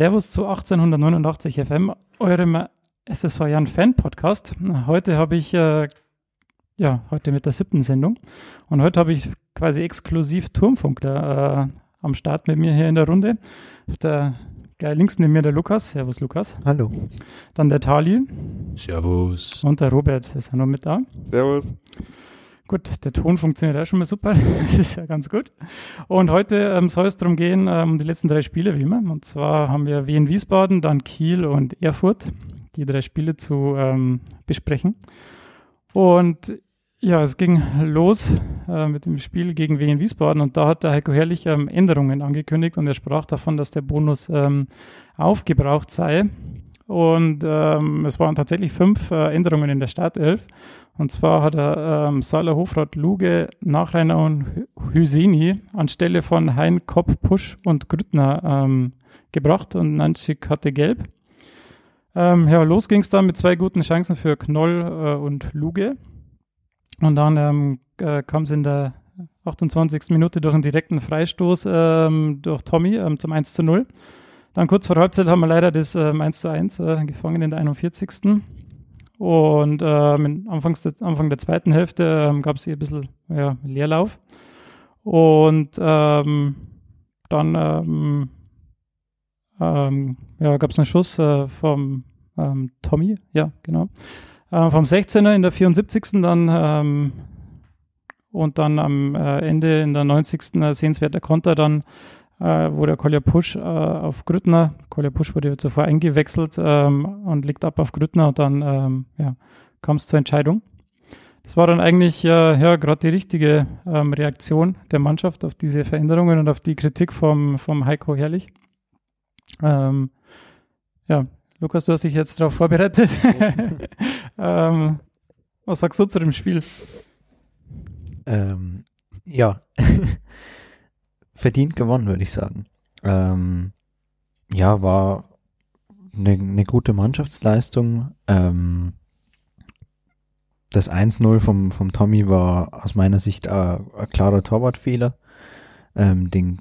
Servus zu 1889 FM, eurem SSV Jan Fan Podcast. Heute habe ich, äh, ja, heute mit der siebten Sendung und heute habe ich quasi exklusiv Turmfunk da, äh, am Start mit mir hier in der Runde. Auf der Geil, links neben mir der Lukas. Servus, Lukas. Hallo. Dann der Tali. Servus. Und der Robert ist ja noch mit da. Servus. Gut, der Ton funktioniert auch schon mal super. Das ist ja ganz gut. Und heute ähm, soll es darum gehen, ähm, um die letzten drei Spiele, wie immer. Und zwar haben wir Wien Wiesbaden, dann Kiel und Erfurt, die drei Spiele zu ähm, besprechen. Und ja, es ging los äh, mit dem Spiel gegen Wien Wiesbaden und da hat der Heiko Herrlich ähm, Änderungen angekündigt und er sprach davon, dass der Bonus ähm, aufgebraucht sei. Und ähm, es waren tatsächlich fünf äh, Änderungen in der Startelf. Und zwar hat er ähm, Salah Hofrat Luge, Nachreiner und Hüseni anstelle von Hein, Kopp, Pusch und Grüttner ähm, gebracht und Nanchik hatte gelb. Ähm, ja, los ging es dann mit zwei guten Chancen für Knoll äh, und Luge. Und dann ähm, äh, kam es in der 28. Minute durch einen direkten Freistoß ähm, durch Tommy ähm, zum 1 zu 0. Dann kurz vor Halbzeit haben wir leider das ähm, 1 zu 1 äh, gefangen in der 41. Und ähm, Anfangs der, Anfang der zweiten Hälfte ähm, gab es hier ein bisschen ja, Leerlauf. Und ähm, dann ähm, ähm, ja, gab es einen Schuss äh, vom ähm, Tommy, ja, genau. Äh, vom 16er in der 74. dann ähm, und dann am äh, Ende in der 90. Äh, sehenswerter Konter dann, äh, wo der Kolja Pusch äh, auf Grüttner, Kolja Pusch wurde ja zuvor eingewechselt ähm, und liegt ab auf Grüttner und dann ähm, ja, kam es zur Entscheidung. Das war dann eigentlich äh, ja gerade die richtige ähm, Reaktion der Mannschaft auf diese Veränderungen und auf die Kritik vom, vom Heiko Herrlich. Ähm, ja, Lukas, du hast dich jetzt darauf vorbereitet. ähm, was sagst du zu dem Spiel? Ähm, ja, verdient gewonnen, würde ich sagen. Ähm, ja, war eine, eine gute Mannschaftsleistung. Ähm, das 1-0 vom, vom Tommy war aus meiner Sicht ein, ein klarer Torwartfehler. Ähm, den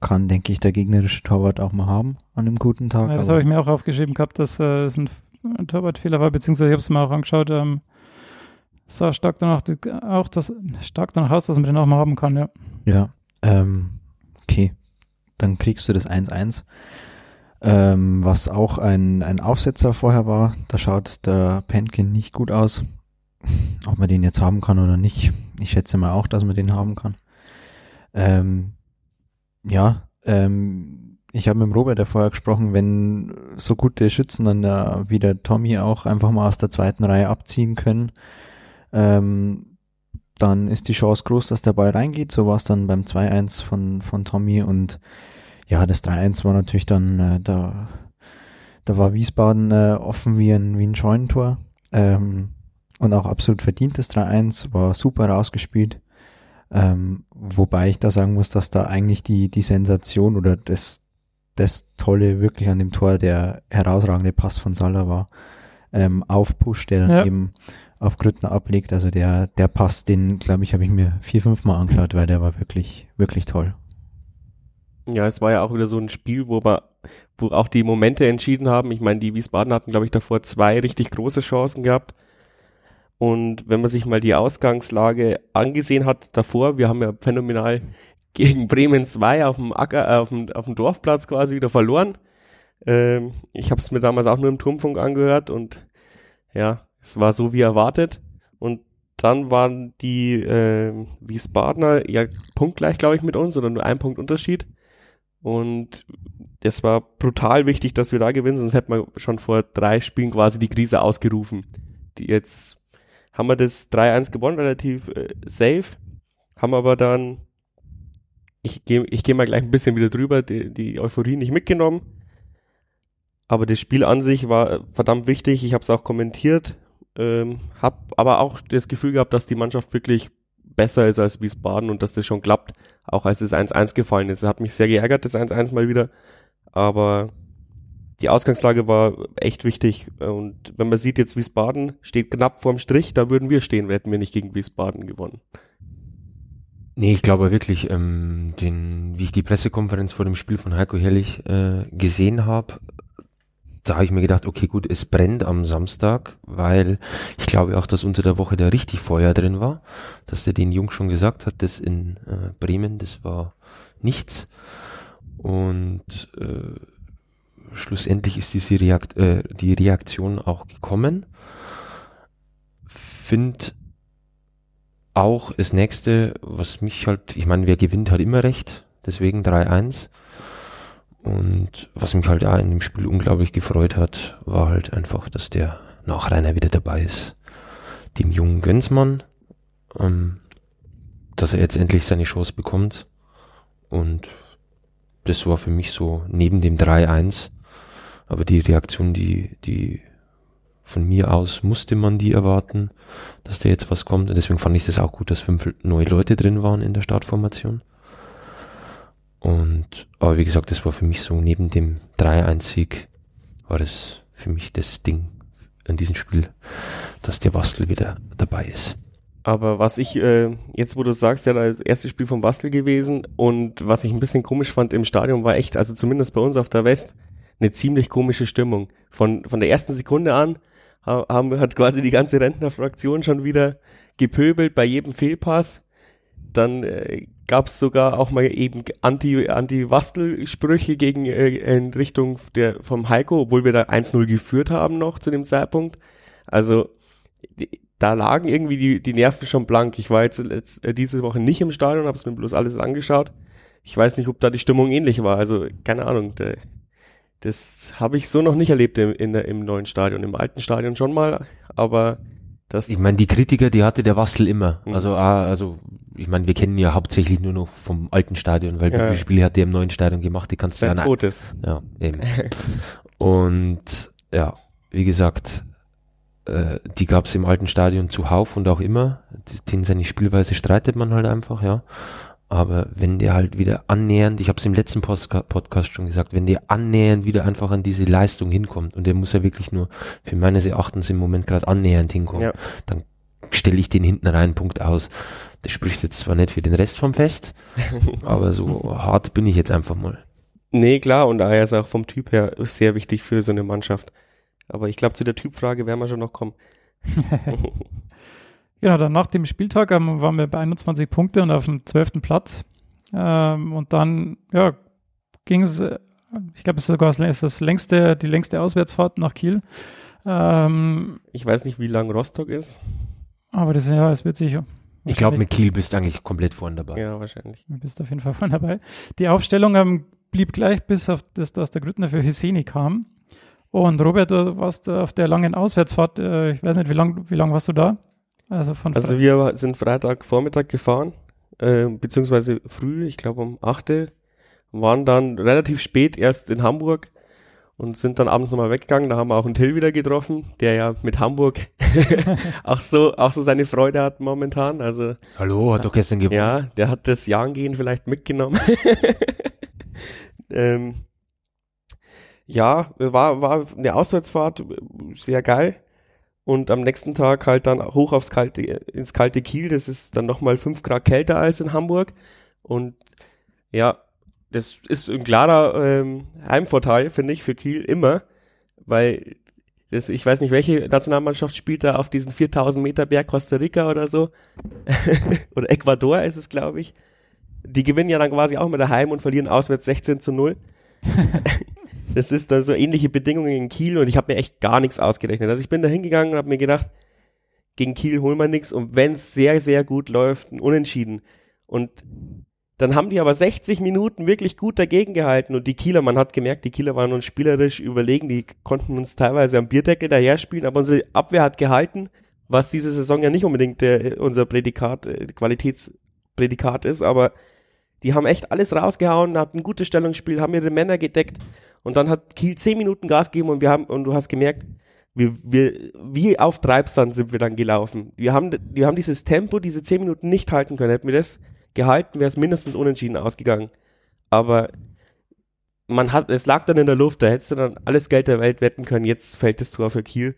kann, denke ich, der gegnerische Torwart auch mal haben an einem guten Tag. Ja, das habe ich mir auch aufgeschrieben gehabt, dass äh, das ein, ein Torwartfehler war, beziehungsweise ich habe es mir auch angeschaut. Ähm, sah stark danach auch das stark danach aus, dass man den auch mal haben kann, ja. Ja, ähm, okay. Dann kriegst du das 1-1. Ähm, was auch ein, ein Aufsetzer vorher war. Da schaut der Penkin nicht gut aus. Ob man den jetzt haben kann oder nicht. Ich schätze mal auch, dass man den haben kann. Ähm, ja, ähm, ich habe mit dem Robert ja vorher gesprochen, wenn so gute Schützen dann ja, wie der Tommy auch einfach mal aus der zweiten Reihe abziehen können, ähm, dann ist die Chance groß, dass der Ball reingeht. So war es dann beim 2-1 von, von Tommy und ja, das 3-1 war natürlich dann, äh, da, da war Wiesbaden äh, offen wie ein, wie ein Scheunentor ähm, und auch absolut verdientes 3-1, war super rausgespielt. Ähm, wobei ich da sagen muss, dass da eigentlich die, die Sensation oder das, das Tolle wirklich an dem Tor der herausragende Pass von Salah war. Ähm, auf Push, der dann ja. eben auf Grüttner ablegt. Also der, der Pass, den, glaube ich, habe ich mir vier, fünf Mal angeschaut, weil der war wirklich, wirklich toll. Ja, es war ja auch wieder so ein Spiel, wo wir, wo auch die Momente entschieden haben. Ich meine, die Wiesbaden hatten, glaube ich, davor zwei richtig große Chancen gehabt. Und wenn man sich mal die Ausgangslage angesehen hat davor, wir haben ja phänomenal gegen Bremen 2 auf dem Acker, äh, auf dem, auf dem Dorfplatz quasi wieder verloren. Ähm, ich habe es mir damals auch nur im Turmfunk angehört und ja, es war so wie erwartet. Und dann waren die äh, Wiesbadener ja punktgleich, glaube ich, mit uns oder nur ein Punkt Unterschied. Und das war brutal wichtig, dass wir da gewinnen, sonst hätten wir schon vor drei Spielen quasi die Krise ausgerufen. Die jetzt haben wir das 3-1 gewonnen, relativ äh, safe. Haben aber dann, ich gehe ich geh mal gleich ein bisschen wieder drüber, die, die Euphorie nicht mitgenommen. Aber das Spiel an sich war verdammt wichtig. Ich habe es auch kommentiert. Ähm, habe aber auch das Gefühl gehabt, dass die Mannschaft wirklich besser ist als Wiesbaden und dass das schon klappt, auch als es 1-1 gefallen ist. Hat mich sehr geärgert, das 1-1 mal wieder. Aber die Ausgangslage war echt wichtig. Und wenn man sieht, jetzt Wiesbaden steht knapp vorm Strich, da würden wir stehen, hätten wir nicht gegen Wiesbaden gewonnen. Nee, ich glaube wirklich, ähm, den, wie ich die Pressekonferenz vor dem Spiel von Heiko Herrlich äh, gesehen habe, da habe ich mir gedacht, okay, gut, es brennt am Samstag, weil ich glaube auch, dass unter der Woche da richtig Feuer drin war, dass der den Jung schon gesagt hat, das in äh, Bremen, das war nichts. Und äh, schlussendlich ist diese Reakt äh, die Reaktion auch gekommen. Find auch das nächste, was mich halt, ich meine, wer gewinnt, hat immer recht, deswegen 3-1. Und was mich halt auch in dem Spiel unglaublich gefreut hat, war halt einfach, dass der Nachreiner wieder dabei ist. Dem jungen Gönsmann, ähm, dass er jetzt endlich seine Chance bekommt. Und das war für mich so neben dem 3-1. Aber die Reaktion, die, die von mir aus musste man die erwarten, dass da jetzt was kommt. Und deswegen fand ich es auch gut, dass fünf neue Leute drin waren in der Startformation. Und, aber wie gesagt, das war für mich so, neben dem 3-1-Sieg war das für mich das Ding in diesem Spiel, dass der Bastel wieder dabei ist. Aber was ich, äh, jetzt wo du sagst, ja, das erste Spiel vom Bastel gewesen und was ich ein bisschen komisch fand im Stadion war echt, also zumindest bei uns auf der West, eine ziemlich komische Stimmung. Von, von der ersten Sekunde an haben, hat quasi die ganze Rentnerfraktion schon wieder gepöbelt bei jedem Fehlpass. Dann äh, gab es sogar auch mal eben anti anti gegen äh, in Richtung der vom Heiko, obwohl wir da 1-0 geführt haben noch zu dem Zeitpunkt. Also die, da lagen irgendwie die, die Nerven schon blank. Ich war jetzt, jetzt äh, diese Woche nicht im Stadion, habe es mir bloß alles angeschaut. Ich weiß nicht, ob da die Stimmung ähnlich war. Also keine Ahnung. Der, das habe ich so noch nicht erlebt im, in der, im neuen Stadion. Im alten Stadion schon mal, aber das. Ich meine, die Kritiker, die hatte der Wastel immer. Mhm. Also, ah, also ich meine, wir kennen ja hauptsächlich nur noch vom alten Stadion, weil ja. die Spiele hat der im neuen Stadion gemacht, die kannst du ja nicht. Ja, eben. und ja, wie gesagt, äh, die gab es im alten Stadion zuhauf und auch immer. Den seine Spielweise streitet man halt einfach, ja. Aber wenn der halt wieder annähernd, ich habe es im letzten Podcast schon gesagt, wenn der annähernd wieder einfach an diese Leistung hinkommt und der muss ja wirklich nur für meines Erachtens im Moment gerade annähernd hinkommen, ja. dann stelle ich den hinten rein, Punkt aus. Das spricht jetzt zwar nicht für den Rest vom Fest, aber so hart bin ich jetzt einfach mal. Nee, klar, und daher ist auch vom Typ her sehr wichtig für so eine Mannschaft. Aber ich glaube, zu der Typfrage werden wir schon noch kommen. Genau, dann nach dem Spieltag ähm, waren wir bei 21 Punkte und auf dem 12. Platz. Ähm, und dann, ja, ging es, äh, ich glaube, es ist sogar das, längste, die längste Auswärtsfahrt nach Kiel. Ähm, ich weiß nicht, wie lang Rostock ist. Aber das, ja, es wird sich. Ich glaube, mit Kiel bist du eigentlich komplett vorne dabei. Ja, wahrscheinlich. Du bist auf jeden Fall vorne dabei. Die Aufstellung ähm, blieb gleich, bis auf das, dass der Grüttner für Hyseni kam. Und Robert, du warst auf der langen Auswärtsfahrt, äh, ich weiß nicht, wie lange wie lang warst du da? Also, von also wir sind Freitagvormittag gefahren, äh, beziehungsweise früh, ich glaube um 8. waren dann relativ spät erst in Hamburg und sind dann abends nochmal weggegangen. Da haben wir auch einen Till wieder getroffen, der ja mit Hamburg auch so auch so seine Freude hat momentan. Also Hallo, hat doch gestern gewonnen. Ja, der hat das Jahngehen vielleicht mitgenommen. ähm, ja, war war eine Auswärtsfahrt sehr geil und am nächsten Tag halt dann hoch aufs kalte, ins kalte Kiel. Das ist dann nochmal fünf Grad kälter als in Hamburg. Und ja, das ist ein klarer ähm, Heimvorteil, finde ich, für Kiel immer, weil das, ich weiß nicht, welche Nationalmannschaft spielt da auf diesen 4000 Meter Berg Costa Rica oder so. oder Ecuador ist es, glaube ich. Die gewinnen ja dann quasi auch mit daheim und verlieren auswärts 16 zu 0. Das ist da so ähnliche Bedingungen in Kiel und ich habe mir echt gar nichts ausgerechnet. Also ich bin da hingegangen und habe mir gedacht, gegen Kiel holen wir nichts und wenn es sehr, sehr gut läuft, ein Unentschieden. Und dann haben die aber 60 Minuten wirklich gut dagegen gehalten und die Kieler, man hat gemerkt, die Kieler waren uns spielerisch überlegen, die konnten uns teilweise am Bierdeckel daher spielen, aber unsere Abwehr hat gehalten, was diese Saison ja nicht unbedingt der, unser Prädikat, äh, Qualitätsprädikat ist, aber die haben echt alles rausgehauen, hatten ein gutes Stellungsspiel, haben ihre Männer gedeckt und dann hat Kiel zehn Minuten Gas gegeben und wir haben, und du hast gemerkt, wir, wir, wie auf Treibsand sind wir dann gelaufen. Wir haben, wir haben dieses Tempo, diese zehn Minuten nicht halten können. Hätten wir das gehalten, wäre es mindestens unentschieden ausgegangen. Aber man hat, es lag dann in der Luft, da hättest du dann alles Geld der Welt wetten können. Jetzt fällt das Tor für Kiel.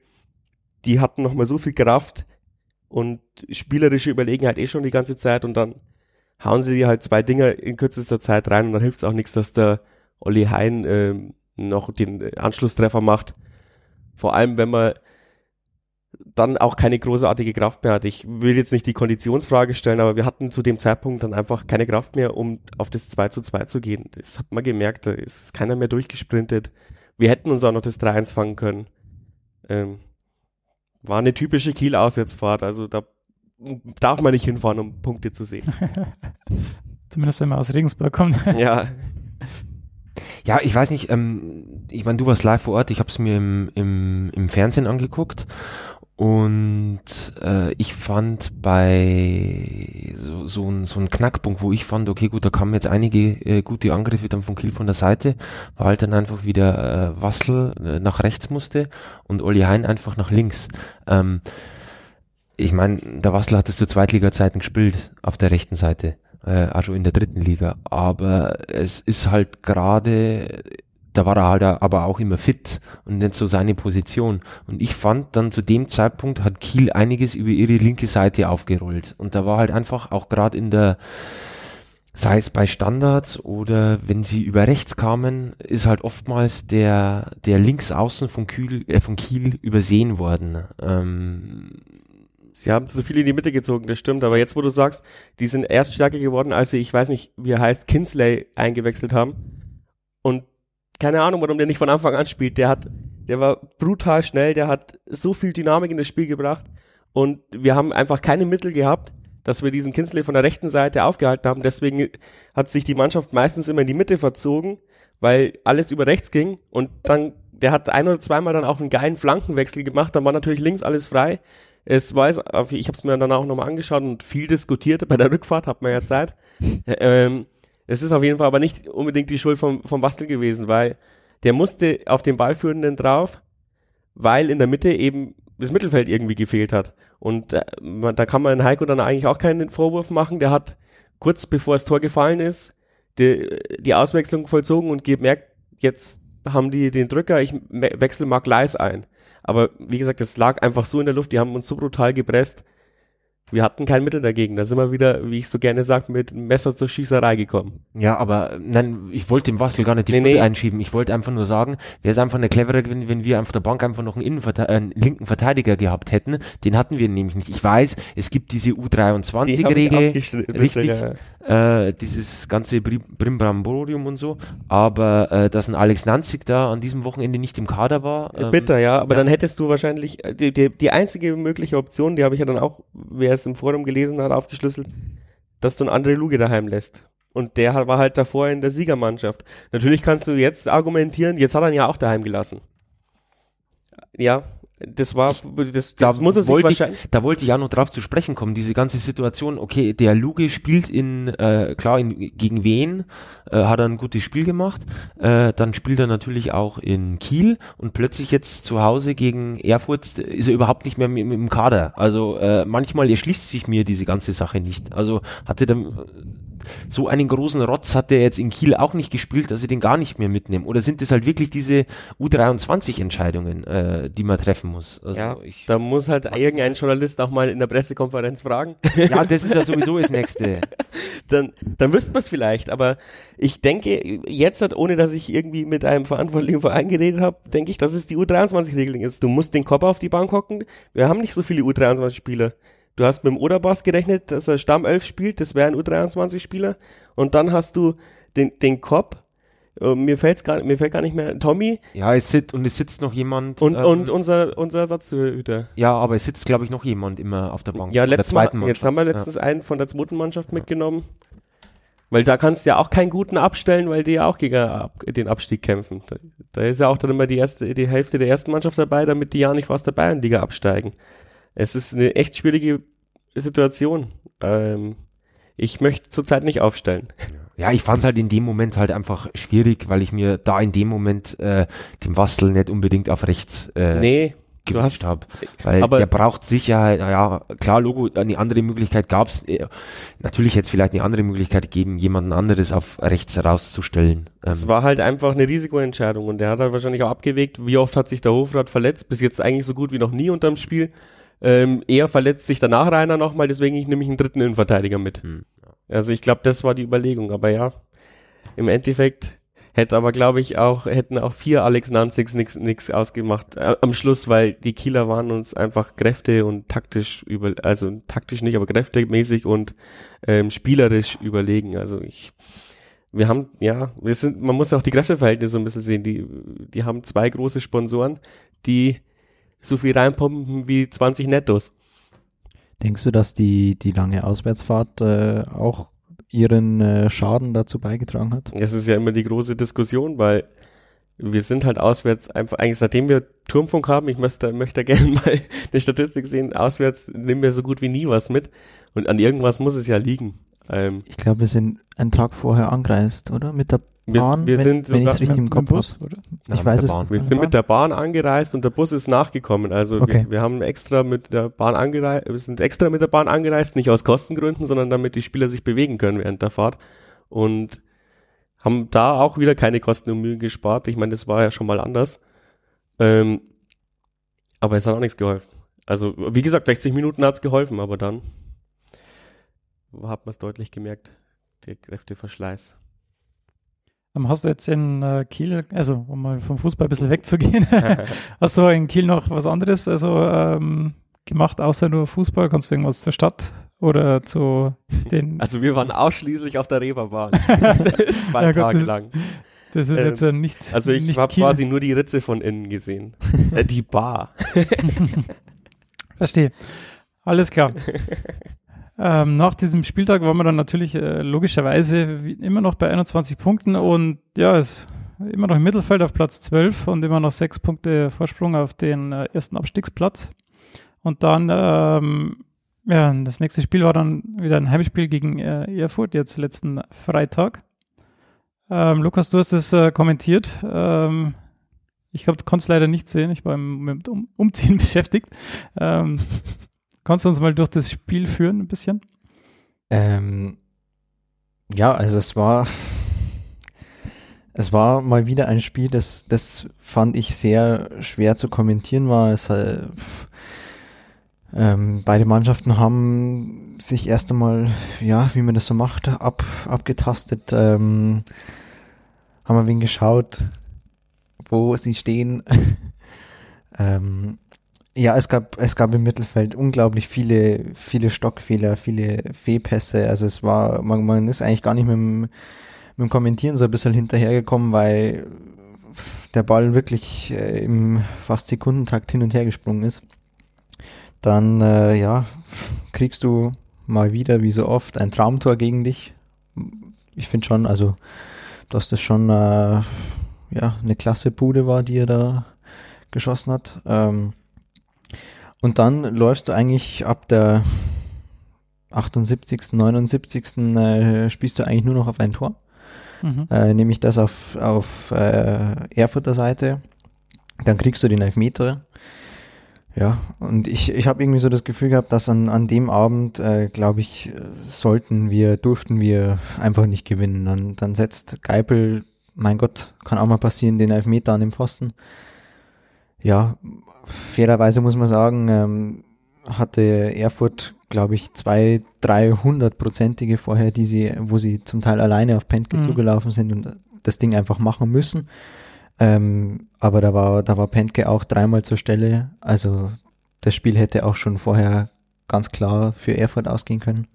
Die hatten nochmal so viel Kraft und spielerische Überlegenheit eh schon die ganze Zeit und dann hauen sie dir halt zwei Dinger in kürzester Zeit rein und dann hilft es auch nichts, dass der Olli Hein äh, noch den Anschlusstreffer macht. Vor allem, wenn man dann auch keine großartige Kraft mehr hat. Ich will jetzt nicht die Konditionsfrage stellen, aber wir hatten zu dem Zeitpunkt dann einfach keine Kraft mehr, um auf das 2 zu 2 zu gehen. Das hat man gemerkt, da ist keiner mehr durchgesprintet. Wir hätten uns auch noch das 3-1 fangen können. Ähm, war eine typische Kiel-Auswärtsfahrt, also da darf man nicht hinfahren, um Punkte zu sehen. Zumindest wenn man aus Regensburg kommt. ja. Ja, ich weiß nicht, ähm, ich meine, du warst live vor Ort, ich habe es mir im, im, im Fernsehen angeguckt und äh, ich fand bei so, so, ein, so ein Knackpunkt, wo ich fand, okay, gut, da kamen jetzt einige äh, gute Angriffe dann von Kiel von der Seite, war halt dann einfach wieder äh, Wassel äh, nach rechts musste und Olli Hein einfach nach links. Ähm, ich meine, der Wassel hat es zu Zweitliga-Zeiten gespielt auf der rechten Seite, äh, also in der dritten Liga, aber es ist halt gerade da war er halt aber auch immer fit und nicht so seine Position. Und ich fand dann zu dem Zeitpunkt hat Kiel einiges über ihre linke Seite aufgerollt. Und da war halt einfach auch gerade in der, sei es bei Standards oder wenn sie über rechts kamen, ist halt oftmals der, der Linksaußen von Kiel, äh, von Kiel übersehen worden. Ähm, Sie haben zu viel in die Mitte gezogen, das stimmt. Aber jetzt, wo du sagst, die sind erst stärker geworden, als sie, ich weiß nicht, wie er heißt, Kinsley eingewechselt haben. Und keine Ahnung, warum der nicht von Anfang an spielt. Der hat, der war brutal schnell, der hat so viel Dynamik in das Spiel gebracht und wir haben einfach keine Mittel gehabt, dass wir diesen Kinsley von der rechten Seite aufgehalten haben. Deswegen hat sich die Mannschaft meistens immer in die Mitte verzogen, weil alles über rechts ging und dann, der hat ein oder zweimal dann auch einen geilen Flankenwechsel gemacht, dann war natürlich links alles frei. Es war, ich habe es mir dann auch nochmal angeschaut und viel diskutiert bei der Rückfahrt, hat man ja Zeit. ähm, es ist auf jeden Fall aber nicht unbedingt die Schuld vom, vom Bastel gewesen, weil der musste auf den Ballführenden drauf, weil in der Mitte eben das Mittelfeld irgendwie gefehlt hat. Und äh, da kann man Heiko dann eigentlich auch keinen Vorwurf machen. Der hat kurz bevor das Tor gefallen ist, die, die Auswechslung vollzogen und gemerkt, jetzt haben die den Drücker, ich wechsle Mark Leis ein. Aber wie gesagt, das lag einfach so in der Luft, die haben uns so brutal gepresst, wir hatten kein Mittel dagegen. Da sind wir wieder, wie ich so gerne sage, mit Messer zur Schießerei gekommen. Ja, aber nein, ich wollte dem Wassel gar nicht die nee, nee. einschieben. Ich wollte einfach nur sagen, wäre es einfach eine clevere wenn, wenn wir auf der Bank einfach noch einen, Innenverte äh, einen linken Verteidiger gehabt hätten. Den hatten wir nämlich nicht. Ich weiß, es gibt diese U23-Regel, richtig, ja. Äh, dieses ganze Brimbramborium und so, aber äh, dass ein Alex Nanzig da an diesem Wochenende nicht im Kader war. Ähm, Bitter, ja, aber ja. dann hättest du wahrscheinlich, äh, die, die, die einzige mögliche Option, die habe ich ja dann auch, wäre es im Forum gelesen hat, aufgeschlüsselt, dass du einen André Luge daheim lässt. Und der war halt davor in der Siegermannschaft. Natürlich kannst du jetzt argumentieren, jetzt hat er ihn ja auch daheim gelassen. Ja, das war, das, das da muss er sich wahrscheinlich. Ich, da wollte ich auch noch drauf zu sprechen kommen, diese ganze Situation. Okay, der Luge spielt in, äh, klar, in, gegen wen, äh, hat er ein gutes Spiel gemacht. Äh, dann spielt er natürlich auch in Kiel und plötzlich jetzt zu Hause gegen Erfurt ist er überhaupt nicht mehr im, im Kader. Also äh, manchmal erschließt sich mir diese ganze Sache nicht. Also hatte dann so einen großen Rotz hat der jetzt in Kiel auch nicht gespielt, dass sie den gar nicht mehr mitnehmen. Oder sind das halt wirklich diese U23-Entscheidungen, äh, die man treffen muss? Also ja, ich, da muss halt irgendein Journalist auch mal in der Pressekonferenz fragen. Ja, das ist ja sowieso das Nächste. dann, dann wüsste man es vielleicht, aber ich denke, jetzt hat, ohne dass ich irgendwie mit einem verantwortlichen Verein geredet habe, denke ich, dass es die U23-Regelung ist. Du musst den Kopf auf die Bank hocken. Wir haben nicht so viele U23-Spieler. Du hast mit dem Oderbass gerechnet, dass er Stammelf spielt, das wäre ein U23-Spieler. Und dann hast du den, den Kopp, äh, mir fällt's gar, mir fällt gar nicht mehr, Tommy. Ja, es sitzt, und es sitzt noch jemand. Und, ähm, und unser, unser Ersatzhüter. Ja, aber es sitzt, glaube ich, noch jemand immer auf der Bank. Ja, letztes Mal, jetzt haben wir letztens ja. einen von der zweiten Mannschaft ja. mitgenommen. Weil da kannst du ja auch keinen guten abstellen, weil die ja auch gegen den Abstieg kämpfen. Da, da, ist ja auch dann immer die erste, die Hälfte der ersten Mannschaft dabei, damit die ja nicht aus der Bayernliga absteigen. Es ist eine echt schwierige Situation. Ähm, ich möchte zurzeit nicht aufstellen. Ja, ich fand es halt in dem Moment halt einfach schwierig, weil ich mir da in dem Moment äh, den Wastel nicht unbedingt auf rechts äh, nee, gewünscht habe. Weil aber der braucht Sicherheit, ja, klar, Logo, eine andere Möglichkeit gab es. Äh, natürlich hätte es vielleicht eine andere Möglichkeit gegeben, jemanden anderes auf rechts rauszustellen. Es ähm, war halt einfach eine Risikoentscheidung und der hat halt wahrscheinlich auch abgewegt, wie oft hat sich der Hofrat verletzt, bis jetzt eigentlich so gut wie noch nie unterm Spiel. Ähm, er verletzt sich danach Rainer nochmal, deswegen ich nehme ich einen dritten Innenverteidiger mit. Hm. Also ich glaube, das war die Überlegung. Aber ja, im Endeffekt hätte aber, glaube ich, auch, hätten auch vier Alex Nanzigs nix, nix ausgemacht äh, am Schluss, weil die Kieler waren uns einfach Kräfte und taktisch über, also taktisch nicht, aber kräftemäßig und ähm, spielerisch überlegen. Also ich, wir haben, ja, wir sind, man muss auch die Kräfteverhältnisse so ein bisschen sehen. Die, die haben zwei große Sponsoren, die so viel reinpumpen wie 20 Nettos. Denkst du, dass die, die lange Auswärtsfahrt äh, auch ihren äh, Schaden dazu beigetragen hat? Das ist ja immer die große Diskussion, weil wir sind halt auswärts einfach, eigentlich seitdem wir Turmfunk haben, ich möchte, möchte gerne mal eine Statistik sehen, auswärts nehmen wir so gut wie nie was mit und an irgendwas muss es ja liegen. Ähm, Ich glaube, wir sind einen Tag vorher angereist, oder? Mit der wir, Bahn, wir wenn, sind wenn sogar, es richtig im Kopf oder? Ja, Ich weiß der es Bahn. wir sind mit der Bahn angereist und der Bus ist nachgekommen. Also Okay. wir, wir haben extra mit der Bahn angereist, wir sind extra mit der Bahn angereist, nicht aus Kostengründen, sondern damit die Spieler sich bewegen können während der Fahrt und haben da auch wieder keine Kosten und Mühen gespart. Ich meine, das war ja schon mal anders. Ähm, aber es hat auch nichts geholfen. Also, wie gesagt, 60 Minuten hat's geholfen, aber dann hat man es deutlich gemerkt, der Kräfteverschleiß. Ähm, Hast du jetzt in äh, Kiel, also um mal vom Fußball ein bisschen wegzugehen, hast du in Kiel noch was anderes also ähm, gemacht, außer nur Fußball? Kannst du irgendwas zur Stadt oder zu den Also wir waren ausschließlich auf der Reeperbahn. Zwei Ja, Gott, Tage das- lang. Das ist Ähm, jetzt äh, nicht. Also ich habe quasi nur die Ritze von innen gesehen. äh, die Bar. Verstehe. Alles klar. Ähm, nach diesem Spieltag waren wir dann natürlich äh, logischerweise immer noch bei 21 Punkten und ja, es immer noch im Mittelfeld auf Platz 12 und immer noch sechs Punkte Vorsprung auf den äh, ersten Abstiegsplatz. Und dann, ähm, ja, das nächste Spiel war dann wieder ein Heimspiel gegen äh, Erfurt, jetzt letzten Freitag. Ähm, Lukas, du hast es äh, kommentiert. Ähm, ich konnte es leider nicht sehen. Ich war mit um Umziehen beschäftigt. Ähm, kannst du uns mal durch das Spiel führen ein bisschen? Ähm, ja, also es war, es war mal wieder ein Spiel, das, das fand ich sehr schwer zu kommentieren war. Es, äh, ähm, beide Mannschaften haben sich erst einmal, ja, wie man das so macht, ab, abgetastet, ähm, haben ein wenig geschaut, wo sie stehen. ähm, ja, es gab, es gab im Mittelfeld unglaublich viele, viele Stockfehler, viele Fehlpässe. Also es war, man, man ist eigentlich gar nicht mit dem, mit dem Kommentieren so ein bisschen hinterhergekommen, weil der Ball wirklich äh, im fast Sekundentakt hin und her gesprungen ist. Dann, äh, ja, kriegst du mal wieder, wie so oft, ein Traumtor gegen dich. Ich finde schon, also, dass das schon äh, ja, eine klasse Bude war, die er da geschossen hat. Ähm, und dann läufst du eigentlich ab der 78., 79. Äh, spielst du eigentlich nur noch auf ein Tor. Mhm. Äh, nämlich das auf, auf äh, Erfurter Seite. Dann kriegst du den Elfmeter. Ja, und ich, ich habe irgendwie so das Gefühl gehabt, dass an, an dem Abend, äh, glaube ich, äh, sollten wir, durften wir einfach nicht gewinnen. Dann, dann setzt Geipel, mein Gott, kann auch mal passieren, den Elfmeter an dem Pfosten. Ja, fairerweise muss man sagen, ähm, hatte Erfurt, glaube ich, zwei, dreihundertprozentige vorher, die sie, wo sie zum Teil alleine auf Pentke Mhm. zugelaufen sind und das Ding einfach machen müssen. Ähm, aber da war, da war Pentke auch dreimal zur Stelle. Also das Spiel hätte auch schon vorher ganz klar für Erfurt ausgehen können.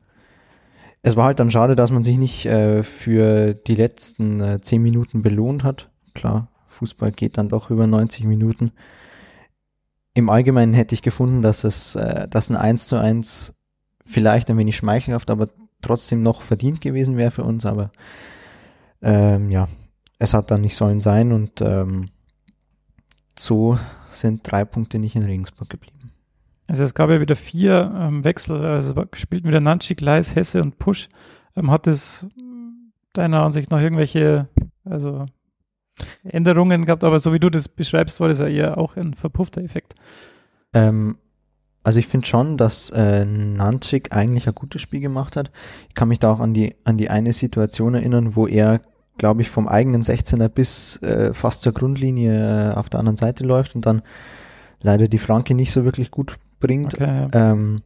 Es war halt dann schade, dass man sich nicht äh, für die letzten äh, zehn Minuten belohnt hat. Klar, Fußball geht dann doch über 90 Minuten. Im Allgemeinen hätte ich gefunden, dass es, äh, dass ein 1 zu 1 vielleicht ein wenig schmeichelhaft, aber trotzdem noch verdient gewesen wäre für uns, aber ähm, ja, es hat dann nicht sollen sein und ähm, so sind drei Punkte nicht in Regensburg geblieben. Also es gab ja wieder vier ähm, Wechsel, also spielten wieder Nanchik, Leis, Hesse und Pusch. Ähm, hat es deiner Ansicht nach irgendwelche also Änderungen gehabt, aber so wie du das beschreibst, war das ja eher auch ein verpuffter Effekt. Ähm, also ich finde schon, dass äh, Nanchik eigentlich ein gutes Spiel gemacht hat. Ich kann mich da auch an die, an die eine Situation erinnern, wo er, glaube ich, vom eigenen 16er bis äh, fast zur Grundlinie äh, auf der anderen Seite läuft und dann leider die Flanke nicht so wirklich gut bringt. Okay, ja. Ähm,